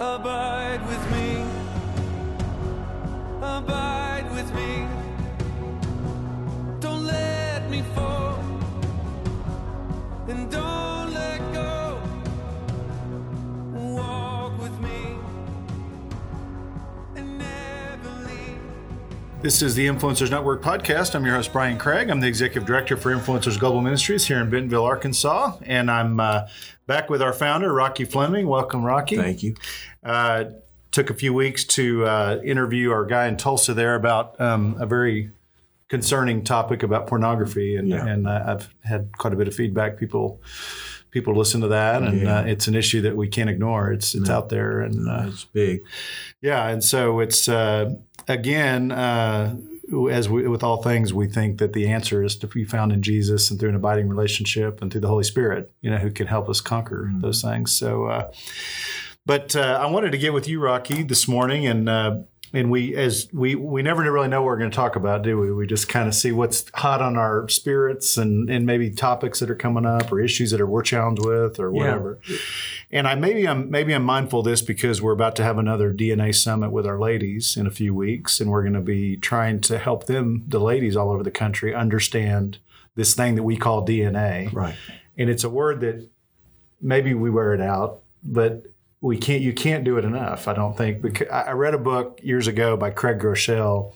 Abide with me. Abide with me. This is the Influencers Network podcast. I'm your host, Brian Craig. I'm the executive director for Influencers Global Ministries here in Bentonville, Arkansas. And I'm uh, back with our founder, Rocky Fleming. Welcome, Rocky. Thank you. Uh, took a few weeks to uh, interview our guy in Tulsa there about um, a very concerning topic about pornography. And, Yeah. and uh, I've had quite a bit of feedback. People people listen to that, and Yeah. uh, it's an issue that we can't ignore. It's, it's out there. And uh, It's big. yeah, and so it's uh, again, uh, as we, with all things, we think that the answer is to be found in Jesus and through an abiding relationship and through the Holy Spirit, you know, who can help us conquer those things. So, uh, but uh, I wanted to get with you, Rocky, this morning, and uh, and we as we we never really know what we're going to talk about, do we? We just kind of see what's hot on our spirits and and maybe topics that are coming up or issues that are we're challenged with or Yeah. whatever. And I maybe I'm maybe I'm mindful of this because we're about to have another DNA summit with our ladies in a few weeks, and we're going to be trying to help them, the ladies all over the country, understand this thing that we call DNA. Right. And it's a word that maybe we wear it out, but we can't. You can't do it enough. I don't think. Because I read a book years ago by Craig Groeschel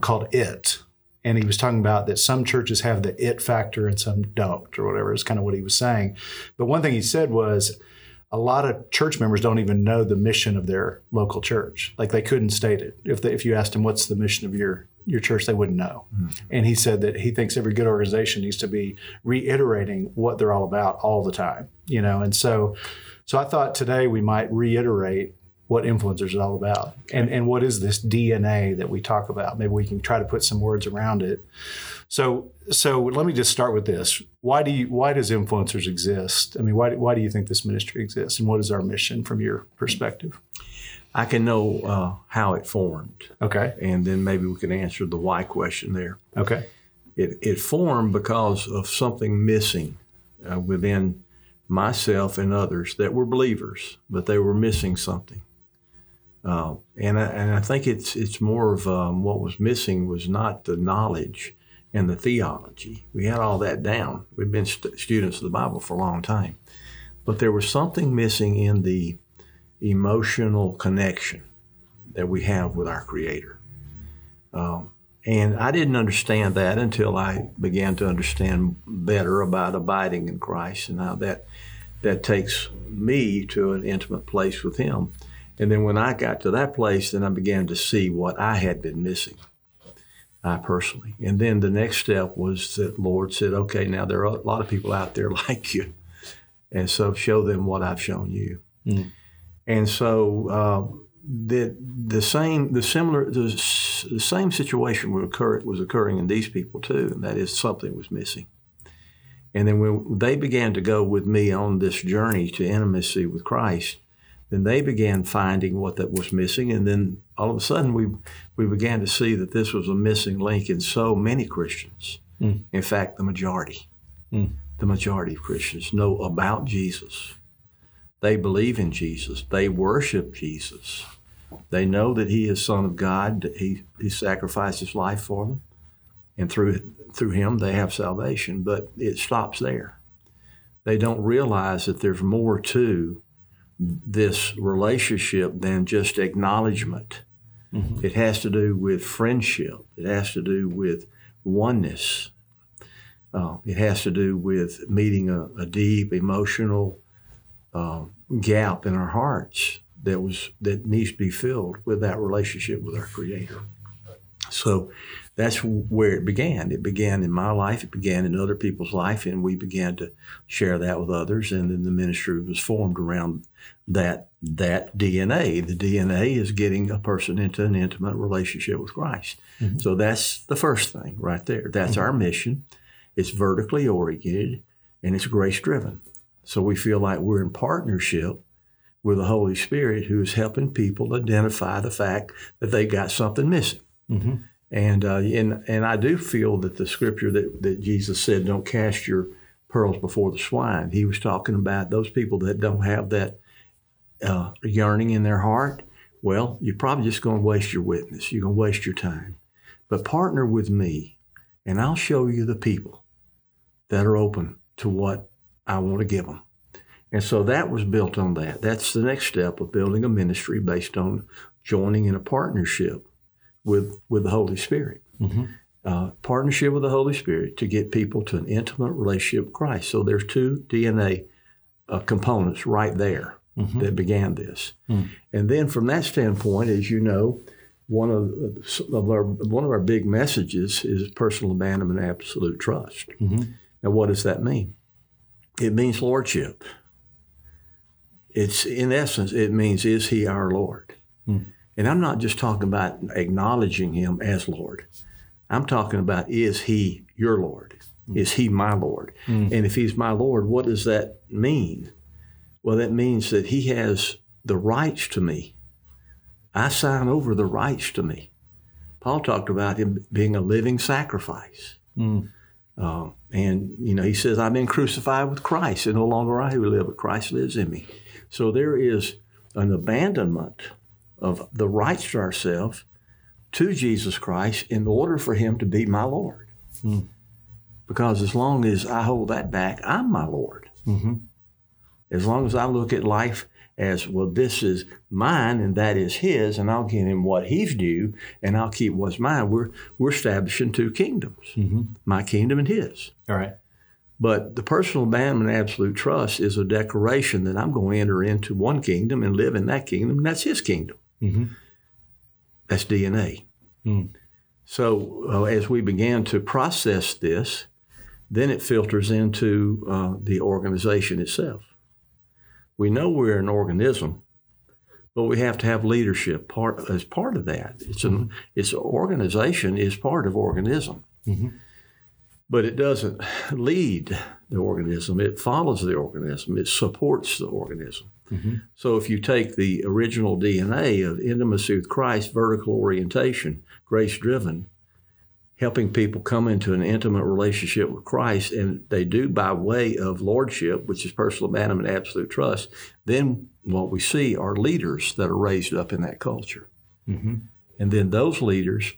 called "It," and he was talking about that some churches have the "it" factor and some don't, or whatever. Is kind of what he was saying. But one thing he said was. A lot of church members don't even know the mission of their local church. Like they couldn't state it. If they, if you asked them what's the mission of your your church, they wouldn't know. Hmm. And he said that he thinks every good organization needs to be reiterating what they're all about all the time. You know, and so so I thought today we might reiterate what influencers is all about and, and what is this DNA that we talk about. Maybe we can try to put some words around it. So so let me just start with this. Why do you why does influencers exist? I mean, why, why do you think this ministry exists and what is our mission from your perspective? I can know uh, how it formed, Okay. and then maybe we can answer the why question there. Okay. It, it formed because of something missing uh, within myself and others that were believers, but they were missing something. Uh, and, I, and I think it's, it's more of um, what was missing was not the knowledge and the theology. We had all that down. We've been st- students of the Bible for a long time. But there was something missing in the emotional connection that we have with our Creator. Um, and I didn't understand that until I began to understand better about abiding in Christ and how that that takes me to an intimate place with Him. And then when I got to that place, then I began to see what I had been missing, I personally. And then the next step was that Lord said, "Okay, now there are a lot of people out there like you, and so show them what I've shown you." And so uh, the the same the similar the, the same situation would occur was occurring in these people too, and that is something was missing. And then when they began to go with me on this journey to intimacy with Christ, then they began finding what that was missing, and then all of a sudden we we began to see that this was a missing link in so many Christians. Hmm. In fact, the majority, hmm. the majority of Christians know about Jesus. They believe in Jesus. They worship Jesus. They know that He is Son of God. That He He sacrificed His life for them, and through through Him they have salvation. But it stops there. They don't realize that there's more to this relationship than just acknowledgement. It has to do with friendship. It has to do with oneness. Uh, it has to do with meeting a, a deep emotional um, gap in our hearts that was that needs to be filled with that relationship with our Creator. So that's where it began. It began in my life. It began in other people's life, and we began to share that with others. And then the ministry was formed around that that DNA. The DNA is getting a person into an intimate relationship with Christ. Mm-hmm. So that's the first thing right there. That's mm-hmm. our mission. It's vertically oriented and it's grace driven. So we feel like we're in partnership with the Holy Spirit who is helping people identify the fact that they got something missing. Mm-hmm. And, uh, and and I do feel that the scripture that, that Jesus said, "Don't cast your pearls before the swine," he was talking about those people that don't have that uh, yearning in their heart, well, you're probably just going to waste your witness. You're going to waste your time. But partner with me, and I'll show you the people that are open to what I want to give them. And so that was built on that. That's the next step of building a ministry based on joining in a partnership with, with the Holy Spirit. Mm-hmm. Uh, partnership with the Holy Spirit to get people to an intimate relationship with Christ. So there's two DNA uh, components right there mm-hmm. that began this. Mm. And then from that standpoint, as you know, one of, of our one of our big messages is personal abandonment, and absolute trust. Mm-hmm. Now, what does that mean? It means lordship. It's in essence, it means is he our Lord? Mm. And I'm not just talking about acknowledging him as Lord. I'm talking about is he your Lord? Hmm. Is he my Lord? Hmm. And if he's my Lord, what does that mean? Well, that means that he has the rights to me. I sign over the rights to me. Paul talked about him being a living sacrifice. Uh, and, you know, he says, I've been crucified with Christ, and no longer I who live, but Christ lives in me. So there is an abandonment of the rights to ourselves to Jesus Christ in order for him to be my Lord. Hmm. Because as long as I hold that back, I'm my Lord. Mm-hmm. As long as I look at life as, well, this is mine and that is his, and I'll give him what he's due, and I'll keep what's mine, we're, we're establishing two kingdoms mm-hmm. my kingdom and his. All right. But the personal abandonment and absolute trust is a declaration that I'm going to enter into one kingdom and live in that kingdom, and that's his kingdom. That's DNA. So uh, as we began to process this, then it filters into uh, the organization itself. We know we're an organism, but we have to have leadership part as part of that. It's an it's organization is part of organism, but it doesn't lead the organism. It follows the organism. It supports the organism. Mm-hmm. So if you take the original DNA of intimacy with Christ, vertical orientation, grace driven, helping people come into an intimate relationship with Christ, and they do by way of lordship, which is personal abandonment, absolute trust, then what we see are leaders that are raised up in that culture. Mm-hmm. And then those leaders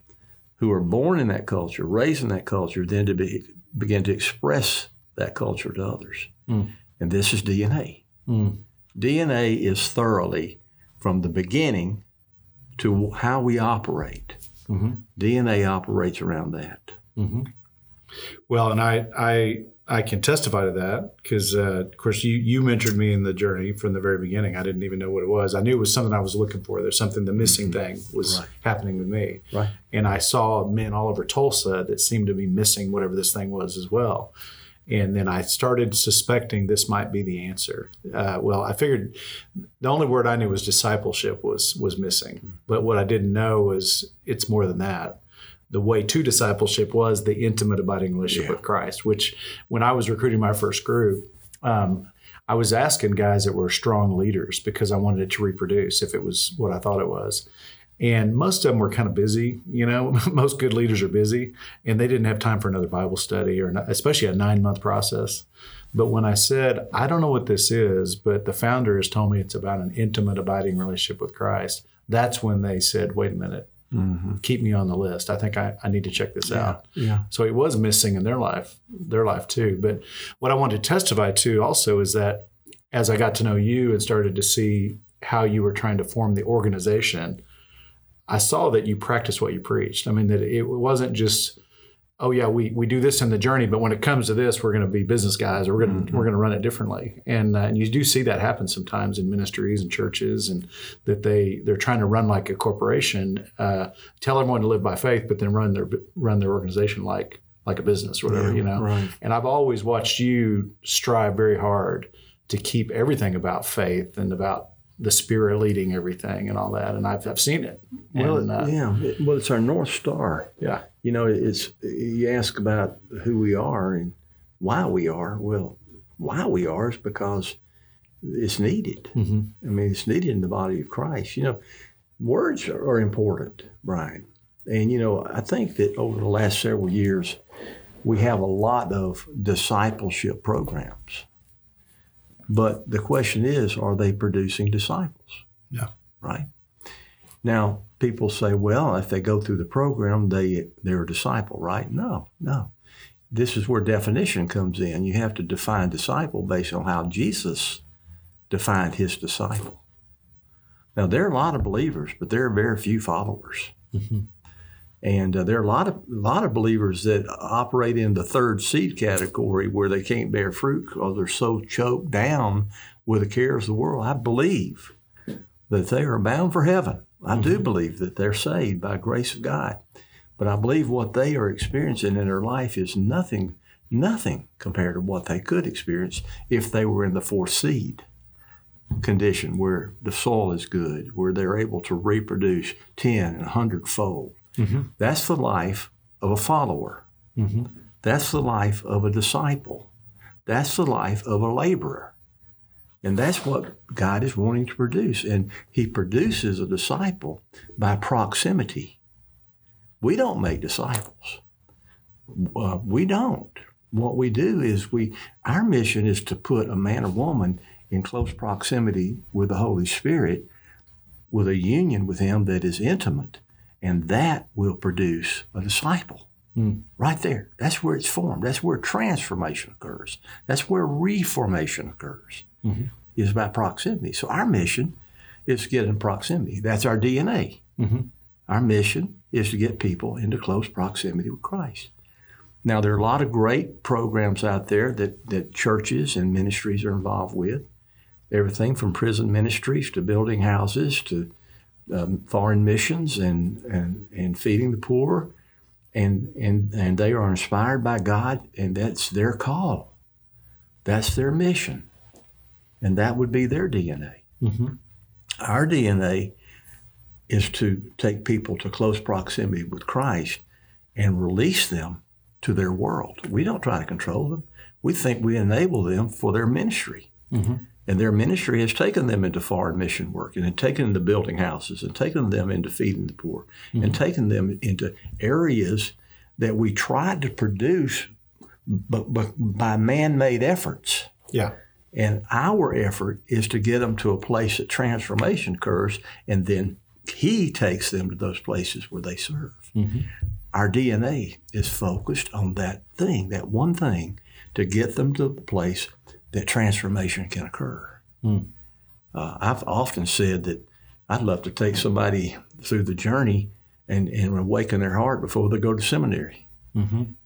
who are born in that culture, raised in that culture, then to be, begin to express that culture to others. Hmm. And this is DNA. Hmm. DNA is thoroughly from the beginning to how we operate. Mm-hmm. DNA operates around that. Mm-hmm. Well, and I I I can testify to that because, uh, of course, you you mentored me in the journey from the very beginning. I didn't even know what it was. I knew it was something I was looking for. There's something the missing thing was Right. happening with me, Right. and I saw men all over Tulsa that seemed to be missing whatever this thing was as well. And then I started suspecting this might be the answer. Uh, well, I figured the only word I knew was discipleship was was missing, but what I didn't know was it's more than that the way to discipleship was the intimate abiding relationship Yeah. with Christ, which when I was recruiting my first group, um, I was asking guys that were strong leaders because I wanted it to reproduce if it was what I thought it was. And most of them were kind of busy, you know, most good leaders are busy and they didn't have time for another Bible study or not, especially a nine month process. But when I said, I don't know what this is, but the founder has told me it's about an intimate abiding relationship with Christ, that's when they said, wait a minute, Mm-hmm. keep me on the list. I think I, I need to check this out. Yeah. So it was missing in their life, their life too. But what I wanted to testify to also is that as I got to know you and started to see how you were trying to form the organization, I saw that you practiced what you preached. I mean, that it wasn't just, oh yeah, we, we do this in the journey, but when it comes to this, we're going to be business guys, or we're going to we're going to run it differently. And, uh, and you do see that happen sometimes in ministries and churches, and that they they're trying to run like a corporation, uh, tell everyone to live by faith, but then run their run their organization like like a business or whatever, Yeah, you know. right. And I've always watched you strive very hard to keep everything about faith and about the spirit leading everything and all that. And I've, I've seen it. Well, and, uh, yeah. Well, it's our north star. yeah. You know, it's you ask about who we are and why we are. Well, why we are is because it's needed. hmm I mean, it's needed in the body of Christ. You know, words are, are important, Brian. And, you know, I think that over the last several years, we have a lot of discipleship programs. But the question is, are they producing disciples? Yeah. Right. Now, people say, well, if they go through the program, they they're a disciple, right? No, no. This is where definition comes in. You have to define disciple based on how Jesus defined his disciple. Now, there are a lot of believers, but there are very few followers. And uh, there are a lot of a lot of believers that operate in the third seed category where they can't bear fruit because they're so choked down with the cares of the world. I believe that they are bound for heaven. I do mm-hmm. believe that they're saved by grace of God. But I believe what they are experiencing in their life is nothing, nothing compared to what they could experience if they were in the fourth seed condition where the soil is good, where they're able to reproduce 10 and 100 fold. Mm-hmm. That's the life of a follower. Mm-hmm. That's the life of a disciple. That's the life of a laborer. And that's what God is wanting to produce. And He produces a disciple by proximity. We don't make disciples. Uh, we don't. What we do is we, our mission is to put a man or woman in close proximity with the Holy Spirit, with a union with Him that is intimate, and that will produce a disciple. Hmm. Right there. That's where it's formed. That's where transformation occurs. That's where reformation occurs. Mm-hmm. Is by proximity. So our mission is to get in proximity. That's our DNA. Mm-hmm. Our mission is to get people into close proximity with Christ. Now, there are a lot of great programs out there that, that churches and ministries are involved with. Everything from prison ministries to building houses to um, foreign missions and, and, and feeding the poor. And, and, and they are inspired by God, and that's their call. That's their mission. And that would be their DNA. Mm-hmm. Our DNA is to take people to close proximity with Christ and release them to their world. We don't try to control them. We think we enable them for their ministry. Mm-hmm. And their ministry has taken them into foreign mission work and taken them to building houses and taken them into feeding the poor and mm-hmm. taken them into areas that we tried to produce but, but by man made efforts. Yeah. And our effort is to get them to a place that transformation occurs, and then He takes them to those places where they serve. Mm-hmm. Our DNA is focused on that thing, that one thing, to get them to the place that transformation can occur. Uh, I've often said that I'd love to take somebody through the journey and, and awaken their heart before they go to seminary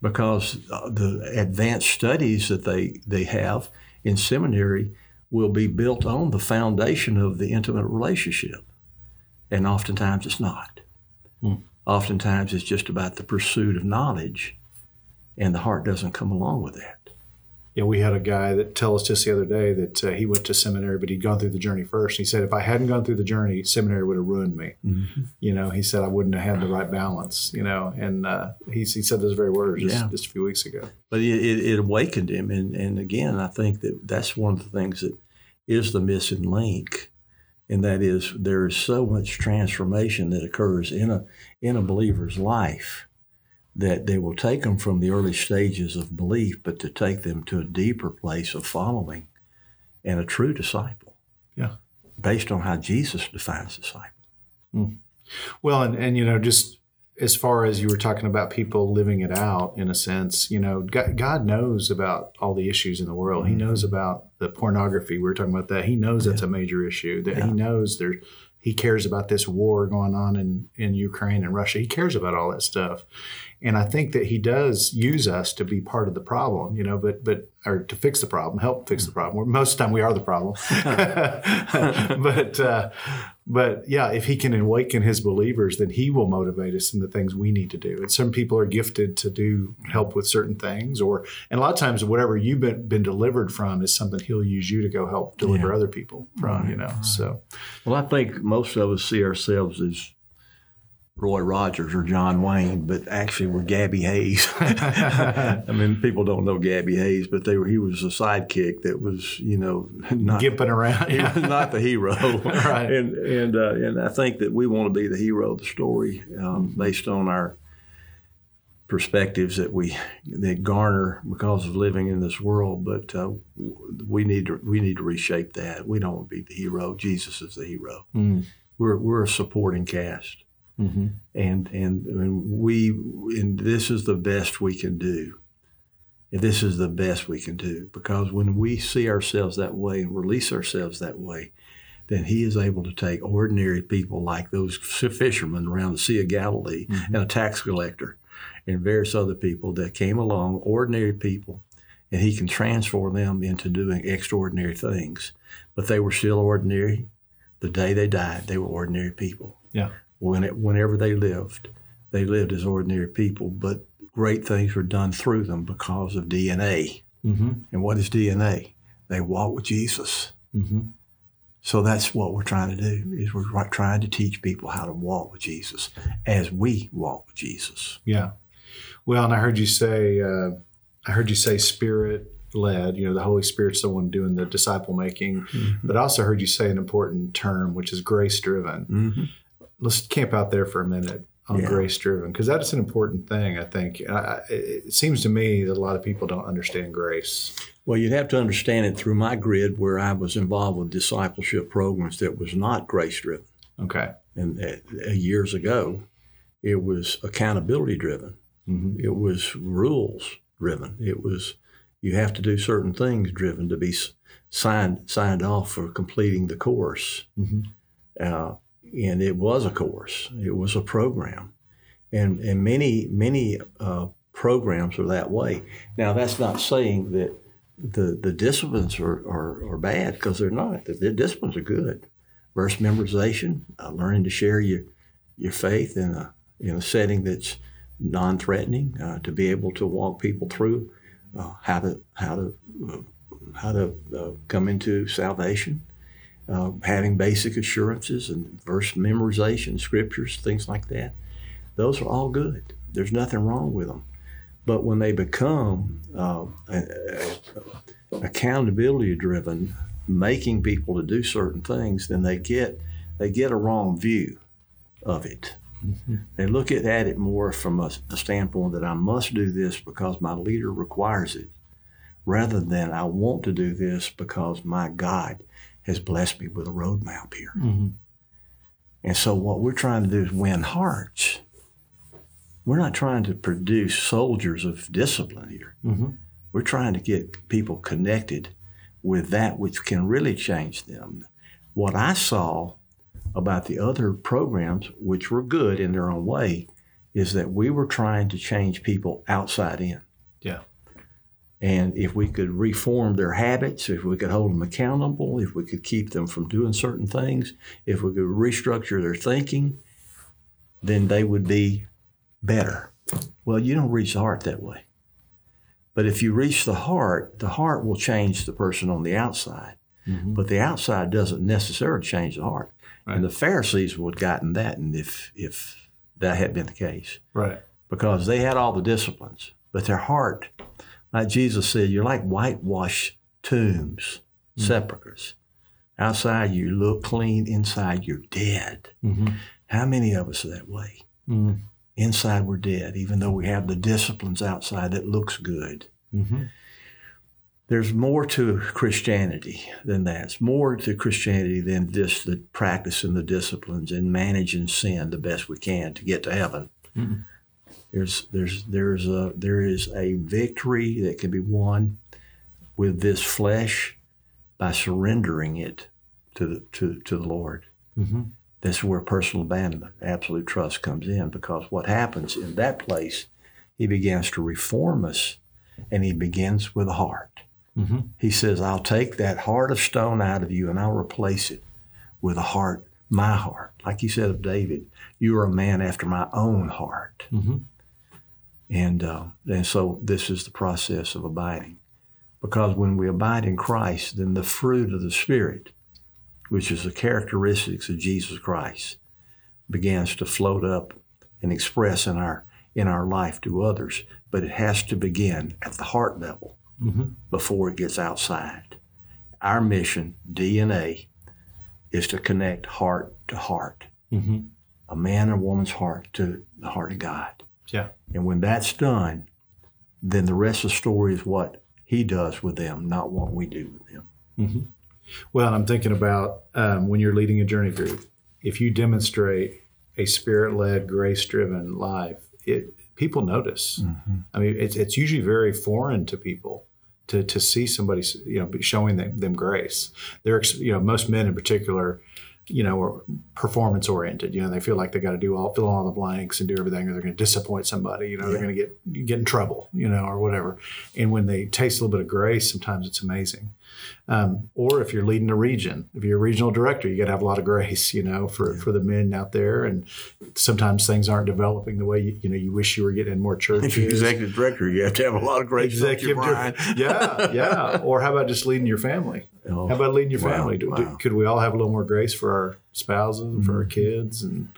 because uh, the advanced studies that they, they have in seminary will be built on the foundation of the intimate relationship. And oftentimes it's not. Oftentimes it's just about the pursuit of knowledge, and the heart doesn't come along with that. Yeah, we had a guy that tell us just the other day that uh, he went to seminary, but he'd gone through the journey first. He said, if I hadn't gone through the journey, seminary would have ruined me. You know, he said I wouldn't have had the right balance. You know, and uh, he, he said those very words just, Yeah. just a few weeks ago. But it, it, it awakened him. And, and again, I think that that's one of the things that is the missing link. And that is there is so much transformation that occurs in a, in a believer's life that they will take them from the early stages of belief, but to take them to a deeper place of following and a true disciple. Yeah. Based on how Jesus defines disciple. Hmm. Well, and, and you know, just as far as you were talking about people living it out in a sense, you know, God, God knows about all the issues in the world. He mm-hmm. knows about the pornography. We were talking about that. He knows that's a major issue. That he knows there. He cares about this war going on in, in Ukraine and Russia. He cares about all that stuff. And I think that he does use us to be part of the problem, you know, but but or to fix the problem, help fix the problem. Most of the time, we are the problem. but uh, but yeah, if he can awaken his believers, then he will motivate us in the things we need to do. And some people are gifted to do help with certain things, or and a lot of times, whatever you've been been delivered from is something he'll use you to go help deliver Yeah. other people from. You know, so Well, I think most of us see ourselves as Roy Rogers or John Wayne, but actually we're Gabby Hayes. I mean, people don't know Gabby Hayes, but they were, he was a sidekick that was, you know, not gimping around. he was not the hero. Right. And and uh, and I think that we want to be the hero of the story um, based on our perspectives that we that garner because of living in this world. But uh, we need to we need to reshape that. We don't want to be the hero. Jesus is the hero. Mm. We're we're a supporting cast, Mm-hmm. and and, and we and this is the best we can do. And this is the best we can do because when we see ourselves that way and release ourselves that way, then He is able to take ordinary people like those fishermen around the Sea of Galilee Mm-hmm. and a tax collector and various other people that came along, ordinary people, and He can transform them into doing extraordinary things. But they were still ordinary. The day they died, they were ordinary people Yeah. When it, whenever they lived, they lived as ordinary people, but great things were done through them because of DNA. Mm-hmm. And what is DNA? They walk with Jesus. Mm-hmm. So that's what we're trying to do is we're trying to teach people how to walk with Jesus as we walk with Jesus. Yeah. Well, and I heard you say, uh, I heard you say spirit led, you know, the Holy Spirit's the one doing the disciple making. But I also heard you say an important term, which is grace driven. Mm-hmm. Let's camp out there for a minute on Yeah. grace driven, because that's an important thing, I think. I, it seems to me that a lot of people don't understand grace. Well, you'd have to understand it through my grid where I was involved with discipleship programs that was not grace driven. Okay. And uh, years ago, it was accountability driven. Mm-hmm. It was rules driven. It was you have to do certain things driven to be signed signed off for completing the course. Mhm. Uh, and it was a course. It was a program, and and many many uh, programs are that way. Now that's not saying that the the disciplines are are, are bad because they're not. The, the disciplines are good. Verse memorization, uh, learning to share your your faith in a in a setting that's non-threatening, uh, to be able to walk people through uh, how to how to uh, how to uh, come into salvation, uh, having basic assurances and verse memorization, scriptures, things like that. Those are all good. There's nothing wrong with them. But when they become uh, accountability driven, making people to do certain things, then they get they get a wrong view of it. They look at, at it more from a, a standpoint that I must do this because my leader requires it, rather than I want to do this because my God has blessed me with a roadmap here. Mm-hmm. And so, what we're trying to do is win hearts. We're not trying to produce soldiers of discipline here. Mm-hmm. We're trying to get people connected with that which can really change them. What I saw about the other programs, which were good in their own way, is that we were trying to change people outside in. Yeah. And if we could reform their habits, if we could hold them accountable, if we could keep them from doing certain things, if we could restructure their thinking, then they would be better. Well, you don't reach the heart that way. But if you reach the heart, the heart will change the person on the outside. Mm-hmm. But the outside doesn't necessarily change the heart. Right. And the Pharisees would have gotten that and if if that had been the case. Right. Because they had all the disciplines, but their heart, like Jesus said, you're like whitewashed tombs, sepulchres. Outside you look clean, inside you're dead. Mm-hmm. How many of us are that way? Mm-hmm. Inside we're dead, even though we have the disciplines outside that looks good. Mm-hmm. There's more to Christianity than that. It's more to Christianity than just the practice and the disciplines and managing sin the best we can to get to heaven. There's there's there's a there is a victory that can be won with this flesh by surrendering it to the to, to the Lord. Mm-hmm. That's where personal abandonment, absolute trust comes in because what happens in that place, he begins to reform us and he begins with a heart. Mm-hmm. He says, I'll take that heart of stone out of you and I'll replace it with a heart, my heart. Like he said of David, you are a man after my own heart. Mm-hmm. And, uh, and so this is the process of abiding. Because when we abide in Christ, then the fruit of the Spirit, which is the characteristics of Jesus Christ, begins to float up and express in our in our life to others. But it has to begin at the heart level Mm-hmm. before it gets outside. Our mission, DNA, is to connect heart to heart, Mm-hmm. a man or woman's heart to the heart of God. Yeah. And when that's done, then the rest of the story is what he does with them, not what we do with them. Well, I'm thinking about um, when you're leading a journey group, if you demonstrate a spirit led, grace driven life, it people notice. I mean, it's, it's usually very foreign to people to, to see somebody, you know, showing them, them grace. They're, you know, most men in particular, you know, performance oriented. You know, they feel like they got to do all, fill in all the blanks and do everything, or they're going to disappoint somebody. You know, they're going to get get in trouble. You know, or whatever. And when they taste a little bit of grace, sometimes it's amazing. Um, or if you're leading a region, if you're a regional director, you got to have a lot of grace, you know, for, for the men out there. And sometimes things aren't developing the way you, you know you wish you were getting in more churches. If you're executive director, you have to have a lot of grace. Executive yeah, yeah. Or how about just leading your family? Oh, How about leading your wow, family? Do, do- could we all have a little more grace for our spouses and for our Mm-hmm. kids? And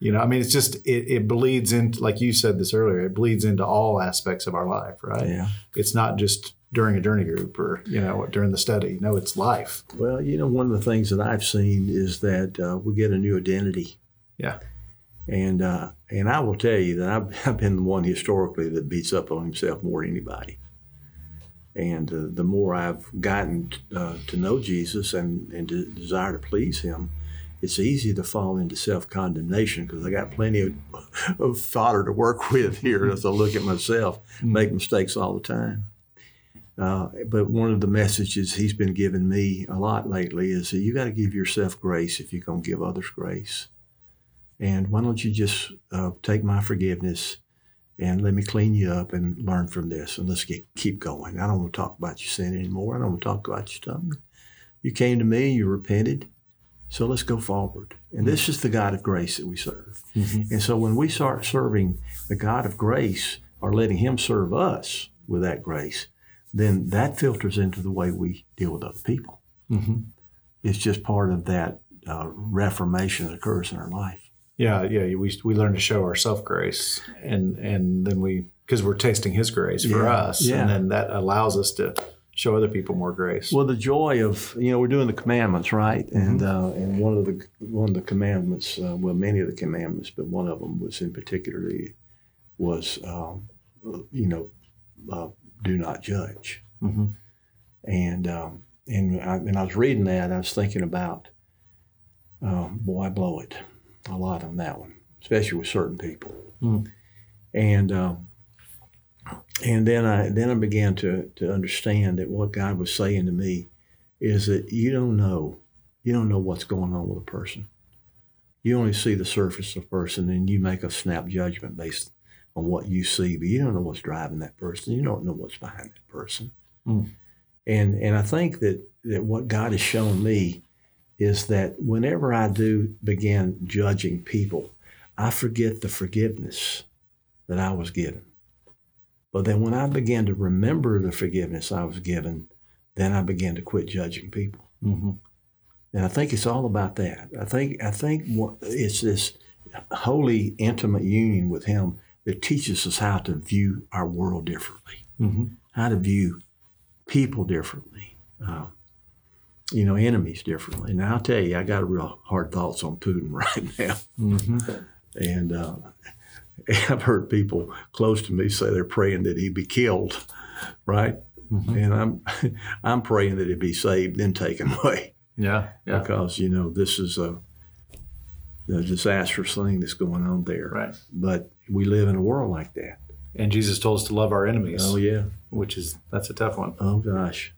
you know, I mean, it's just it, it bleeds into, like you said this earlier, it bleeds into all aspects of our life, right? Yeah. It's not just during a journey group or you know during the study. No, it's life. Well, you know, one of the things that I've seen is that uh, we get a new identity. Yeah. And uh, and I will tell you that I've, I've been the one historically that beats up on himself more than anybody. And uh, the more I've gotten uh, to know Jesus and, and to desire to please Him, it's easy to fall into self condemnation because I got plenty of, of fodder to work with here as I look at myself, make mistakes all the time. Uh, but one of the messages he's been giving me a lot lately is that you got to give yourself grace if you're going to give others grace. And why don't you just uh, take my forgiveness and let me clean you up and learn from this and let's get keep going. I don't want to talk about your sin anymore. I don't want to talk about your stuff. You came to me, you repented, so let's go forward. And this is the God of grace that we serve. And so when we start serving the God of grace or letting Him serve us with that grace, then that filters into the way we deal with other people. Mm-hmm. It's just part of that uh, reformation that occurs in our life. Yeah, yeah. We we learn to show ourself grace, and and then we because we're tasting His grace for Yeah, us, yeah. and then that allows us to show other people more grace. Well, the joy of you know we're doing the commandments, right? And uh, and one of the one of the commandments, uh, well, many of the commandments, but one of them was in particularly was um, you know uh, do not judge. Mhm. And um, and I, and I was reading that, I was thinking about, um, boy, I blow it a lot on that one, especially with certain people. Mm. And um, and then I then I began to to understand that what God was saying to me is that you don't know you don't know what's going on with a person. You only see the surface of a person, and you make a snap judgment based on what you see, but you don't know what's driving that person. You don't know what's behind that person. Mm. And and I think that that what God has shown me is that whenever I do begin judging people, I forget the forgiveness that I was given. But then when I began to remember the forgiveness I was given, then I began to quit judging people. Mhm. And I think it's all about that. I think I think what, it's this holy, intimate union with Him that teaches us how to view our world differently, Mhm. how to view people differently, uh, you know, enemies differently. Now I'll tell you, I got real hard thoughts on Putin right now, Mhm. and uh, I've heard people close to me say they're praying that he be killed, right? Mhm. And I'm I'm praying that he be saved, then taken away Yeah, yeah. because you know this is a, a disastrous thing that's going on there. Right. But we live in a world like that. And Jesus told us to love our enemies, Oh yeah. which is that's a tough one. Oh gosh.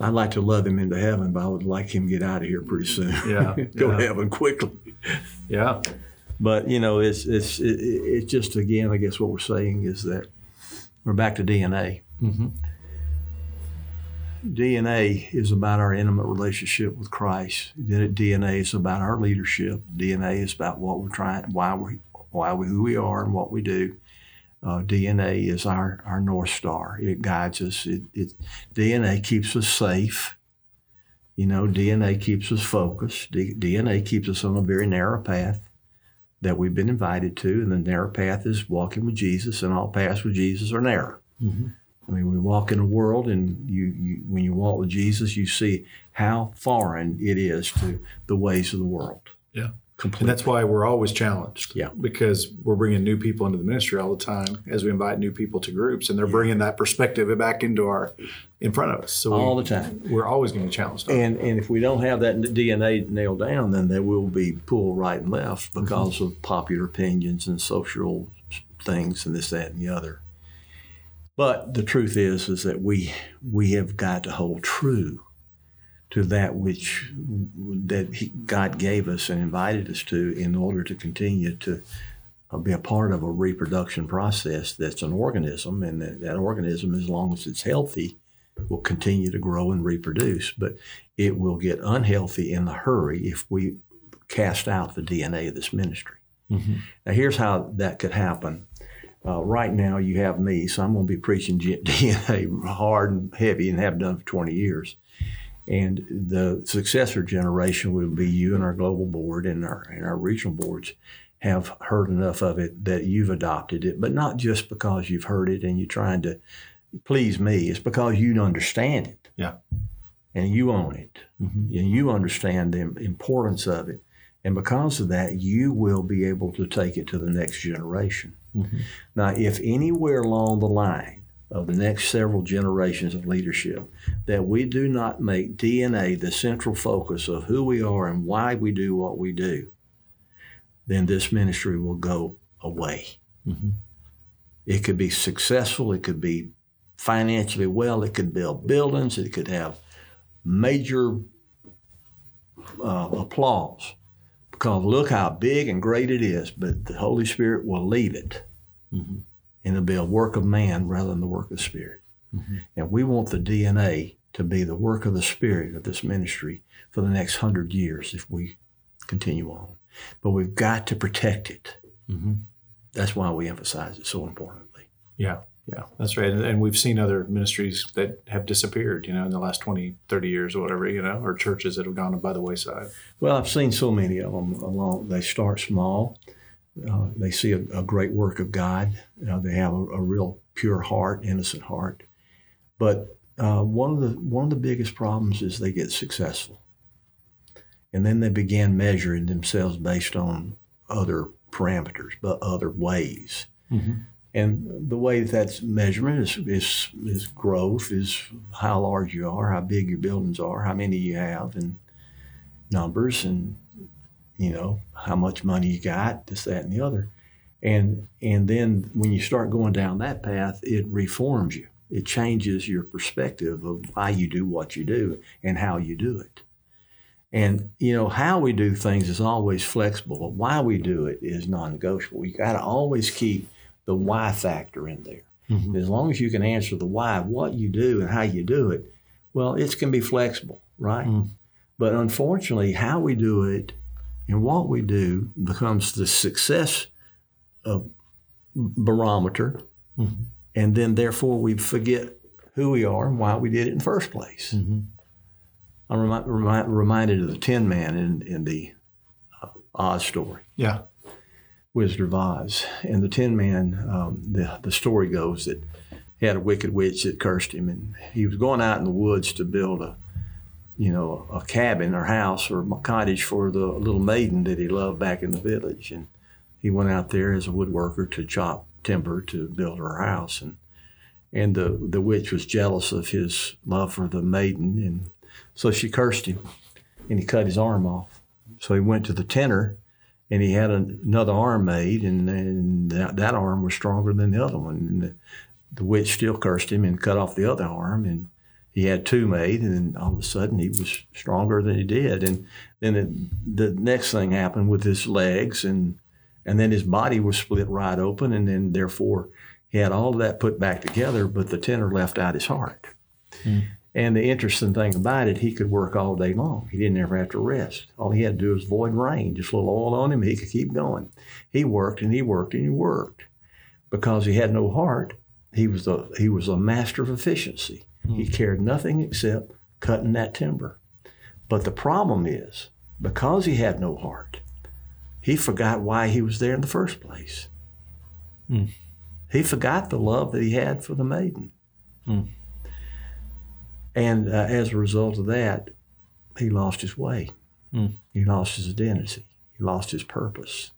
I'd like to love him into heaven, but I would like him to get out of here pretty soon. Yeah, Go yeah. to heaven quickly. Yeah. But you know, it's it's it, it's just again, I guess what we're saying is that we're back to DNA. Mhm. DNA is about our intimate relationship with Christ. Then DNA is about our leadership. DNA is about what we're trying, why we, why we, who we are, and what we do. Uh, DNA is our our north star. It guides us. It, it DNA keeps us safe. You know, DNA keeps us focused. D, DNA keeps us on a very narrow path that we've been invited to, and the narrow path is walking with Jesus, and all paths with Jesus are narrow. Mhm. I mean, we walk in a world, and you, you when you walk with Jesus, you see how foreign it is to the ways of the world. Yeah. Completely. And that's why we're always challenged. Yeah. Because we're bringing new people into the ministry all the time as we invite new people to groups, and they're bringing that perspective back into our in front of us. So all we, the time. we're always going to be challenged. And and if we don't have that DNA nailed down, then there will be pulled right and left mm-hmm. because of popular opinions and social things and this, that, and the other. But the truth is, is that we we have got to hold true to that which that he, God gave us and invited us to in order to continue to uh, be a part of a reproduction process that's an organism, and that, that organism, as long as it's healthy, will continue to grow and reproduce. But it will get unhealthy in a hurry if we cast out the DNA of this ministry. Now, here's how that could happen. Uh, right now, you have me, so I'm going to be preaching DNA hard and heavy and have done for 20 years. And the successor generation will be you and our global board and our, and our regional boards have heard enough of it that you've adopted it, but not just because you've heard it and you're trying to please me. It's because you understand it yeah. and you own it Mhm. and you understand the importance of it. And because of that, you will be able to take it to the next generation. Mhm. Now, if anywhere along the line of the next several generations of leadership that we do not make DNA the central focus of who we are and why we do what we do, then this ministry will go away. Mhm. It could be successful, it could be financially well, it could build buildings, it could have major uh, applause because look how big and great it is, but the Holy Spirit will leave it Mhm. And it'll be a work of man rather than the work of the Spirit. Mhm. And we want the DNA to be the work of the Spirit of this ministry for the next hundred years if we continue on. But we've got to protect it. Mhm. That's why we emphasize it so importantly. Yeah, yeah, that's right. And, and we've seen other ministries that have disappeared, you know, in the last 20, 30 years or whatever, you know, or churches that have gone by the wayside. Well, I've seen so many of them along. They start small. Uh, they see a, a great work of God. Uh, they have a, a real pure heart, innocent heart. But uh, one of the one of the biggest problems is they get successful, and then they begin measuring themselves based on other parameters, but other ways. Mhm. And the way that that's measurement is, is is growth, is how large you are, how big your buildings are, how many you have, and numbers and you know how much money you got this that and the other. And and then when you start going down that path it reforms you. It changes your perspective of why you do what you do and how you do it. And you know how we do things is always flexible but why we do it is non-negotiable. You got to always keep the why factor in there. Mhm. as long as you can answer the why what you do and how you do it well it's can be flexible right? Mm. but unfortunately, how we do it and what we do becomes the success uh, barometer, Mhm. and then therefore we forget who we are and why we did it in the first place. Mhm. I'm remi- remi- reminded of the Tin Man in, in the uh, Oz story. Yeah. Wizard of Oz. And the Tin Man, um, the, the story goes that he had a wicked witch that cursed him, and he was going out in the woods to build a, you know, a cabin or house or cottage for the little maiden that he loved back in the village. And he went out there as a woodworker to chop timber to build her house, and and the the witch was jealous of his love for the maiden, and so she cursed him, and he cut his arm off. So he went to the tinner and he had an, another arm made, and, and that, that arm was stronger than the other one. And the, the witch still cursed him and cut off the other arm, and he had two made, and then all of a sudden he was stronger than he did. And then it, the next thing happened with his legs, and and then his body was split right open, and then therefore he had all of that put back together, but the tinner left out his heart. Hmm. And the interesting thing about it, he could work all day long. He didn't ever have to rest. All he had to do was void rain, just a little oil on him, he could keep going. He worked and he worked and he worked. Because he had no heart, he was a he was a master of efficiency. He cared nothing except cutting that timber. But the problem is, because he had no heart, he forgot why he was there in the first place. Mm. He forgot the love that he had for the maiden. Mm. And uh, as a result of that, he lost his way. Mm. He lost his identity. He lost his purpose.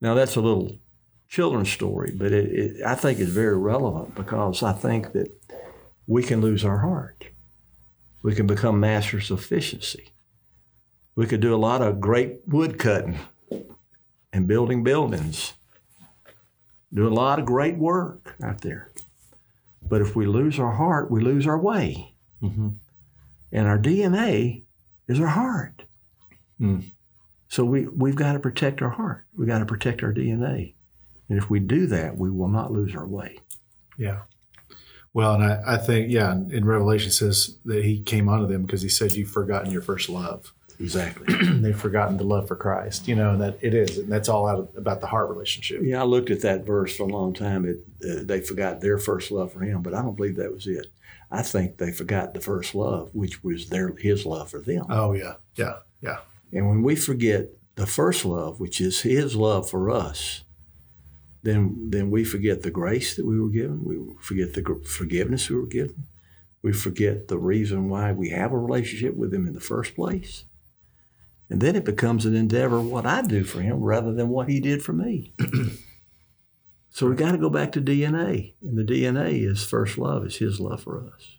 Now that's a little children's story, but it, it, I think it's very relevant because I think that we can lose our heart. We can become masters of efficiency. We could do a lot of great wood cutting and building buildings. Do a lot of great work out there. But if we lose our heart, we lose our way. Mhm. And our DNA is our heart. Mm. So we, we've got to protect our heart. We've got to protect our DNA. And if we do that, we will not lose our way. Yeah. Well, and I, I think, yeah, in Revelation says that he came onto them because he said, You've forgotten your first love. Exactly. They've forgotten the love for Christ, you know, and that it is. And that's all out of, about the heart relationship. yeah, I looked at that verse for a long time. It, uh, they forgot their first love for him, but I don't believe that was it. I think they forgot the first love, which was their his love for them. Oh, yeah. Yeah. Yeah. And when we forget the first love, which is his love for us, then then we forget the grace that we were given. We forget the forgiveness we were given. We forget the reason why we have a relationship with him in the first place. And then it becomes an endeavor what I do for him rather than what he did for me. so we got to go back to DNA. And the DNA is first love, is his love for us.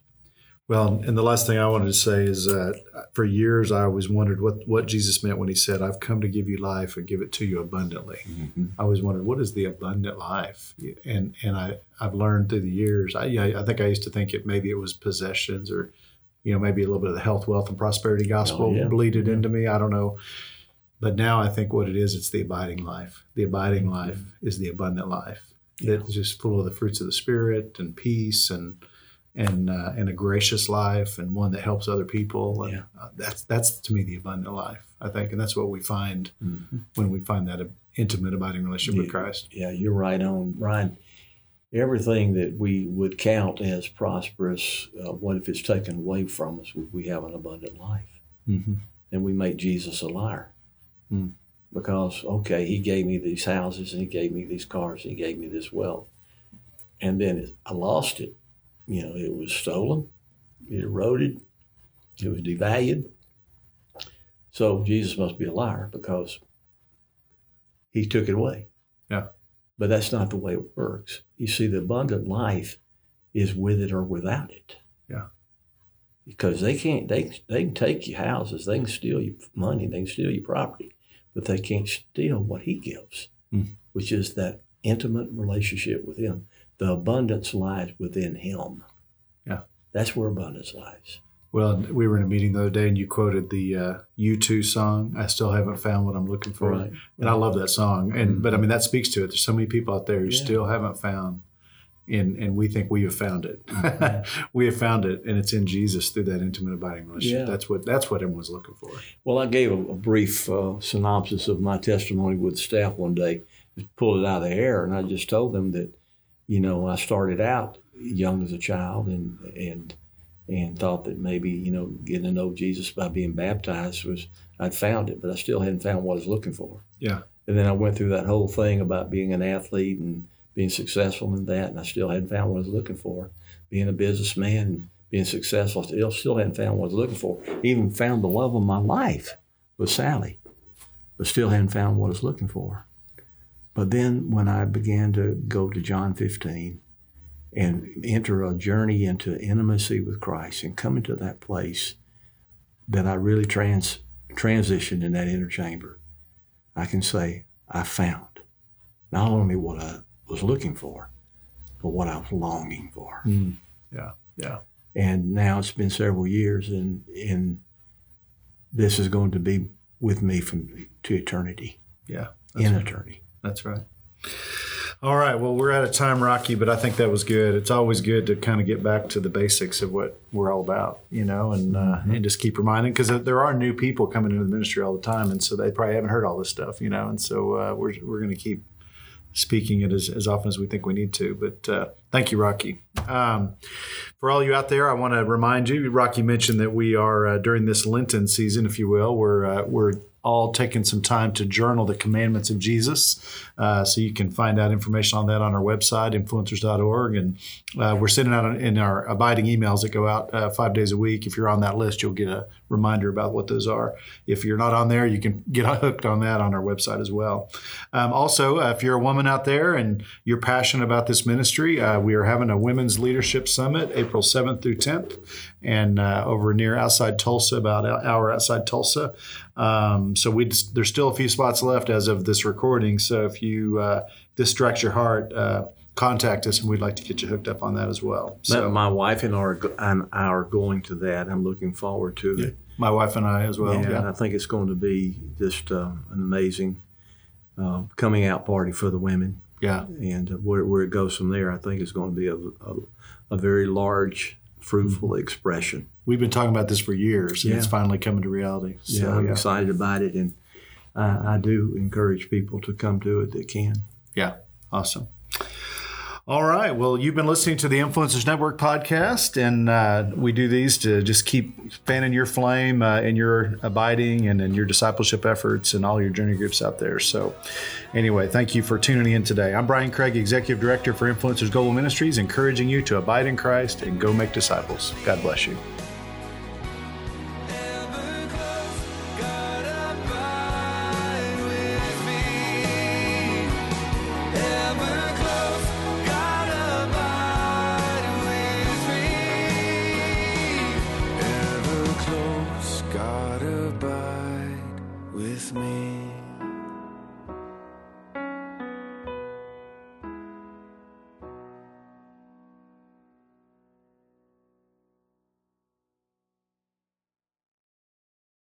Well, and the last thing I wanted to say is that for years I always wondered what, what Jesus meant when he said, I've come to give you life and give it to you abundantly. Mm-hmm. I always wondered, what is the abundant life? And and I, I've learned through the years, I, yeah, I think I used to think it maybe it was possessions or, you know, maybe a little bit of the health, wealth, and prosperity gospel Oh, yeah. bleeded into me. I don't know. But now I think what it is, it's the abiding life. The abiding mm-hmm. life is the abundant life that's just full of the fruits of the Spirit and peace and and uh, and a gracious life and one that helps other people. And Yeah. uh, that's that's to me the abundant life. I think, and that's what we find Mhm. when we find that intimate abiding relationship with Christ. Yeah, you're right on, Brian. Everything that we would count as prosperous, uh, what if it's taken away from us? We- have an abundant life, Mm-hmm. and we make Jesus a liar. Hmm. Because okay, he gave me these houses, and he gave me these cars, and he gave me this wealth, and then I lost it. You know, it was stolen, it eroded, it was devalued. So Jesus must be a liar because he took it away. Yeah. But that's not the way it works. You see, the abundant life is with it or without it. Yeah. Because they can't, they, they can take your houses, they can steal your money, they can steal your property, but they can't steal what he gives, Hmm. which is that intimate relationship with him. The abundance lies within him. Yeah. That's where abundance lies. Well, we were in a meeting the other day, and you quoted the uh, U2 song. I still haven't found what I'm looking for, Right. and I love that song. And but I mean that speaks to it. There's so many people out there who Yeah. still haven't found, and and we think we have found it. we have found it, and it's in Jesus through that intimate abiding relationship. Yeah. That's what that's what everyone's looking for. Well, I gave a, a brief uh, synopsis of my testimony with staff one day, just pulled it out of the air, and I just told them that, you know, I started out young as a child and and and thought that maybe you know getting to know Jesus by being baptized was I'd found it, but I still hadn't found what I was looking for. Yeah. And then I went through that whole thing about being an athlete and being successful in that, and I still hadn't found what I was looking for. Being a businessman and being successful, I still, still hadn't found what I was looking for. Even found the love of my life with Sally, but still hadn't found what I was looking for. But then when I began to go to John 15 and enter a journey into intimacy with Christ and come into that place that I really trans transitioned in that inner chamber, I can say I found not only what I was looking for, but what I was longing for. Hmm. Yeah. Yeah. And now it's been several years, and and this is going to be with me from to eternity, Yeah. In right. eternity. That's right. All right. Well, we're out of time, Rocky, but I think that was good. It's always good to kind of get back to the basics of what we're all about, you know, and uh, and just keep reminding because there are new people coming into the ministry all the time, and so they probably haven't heard all this stuff, you know, and so uh, we're we're going to keep speaking it as, as often as we think we need to. But uh, thank you, Rocky. Um, for all you out there, I want to remind you. Rocky mentioned that we are uh, during this Lenten season, if you will, we're uh, we're all taken some time to journal the commandments of Jesus. Uh, so you can find out information on that on our website, influencers.org. And uh, we're sending out in our abiding emails that go out uh, five days a week. If you're on that list, you'll get a reminder about what those are. If you're not on there, you can get hooked on that on our website as well. Um, also, uh, if you're a woman out there and you're passionate about this ministry, uh, we are having a Women's Leadership Summit April 7th through 10th and uh, over near outside Tulsa, about an hour outside Tulsa. Um, so we there's still a few spots left as of this recording. So if you uh, this strikes your heart, uh, contact us, and we'd like to get you hooked up on that as well. So my wife and I are, and I are going to that. I'm looking forward to it. my wife and I as well. and Yeah, I think it's going to be just uh, an amazing uh, coming out party for the women. yeah, And uh, where, where it goes from there, I think is going to be a, a, a very large, fruitful expression. we've been talking about this for years, and it's finally coming to reality. Yeah, So I'm yeah, excited about it, and I, I do encourage people to come to it that can. yeah, awesome. All right. Well, you've been listening to the Influencers Network podcast, and uh, we do these to just keep fanning your flame uh, in your abiding and in your discipleship efforts and all your journey groups out there. So, anyway, thank you for tuning in today. I'm Brian Craig, Executive Director for Influencers Global Ministries, encouraging you to abide in Christ and go make disciples. God bless you.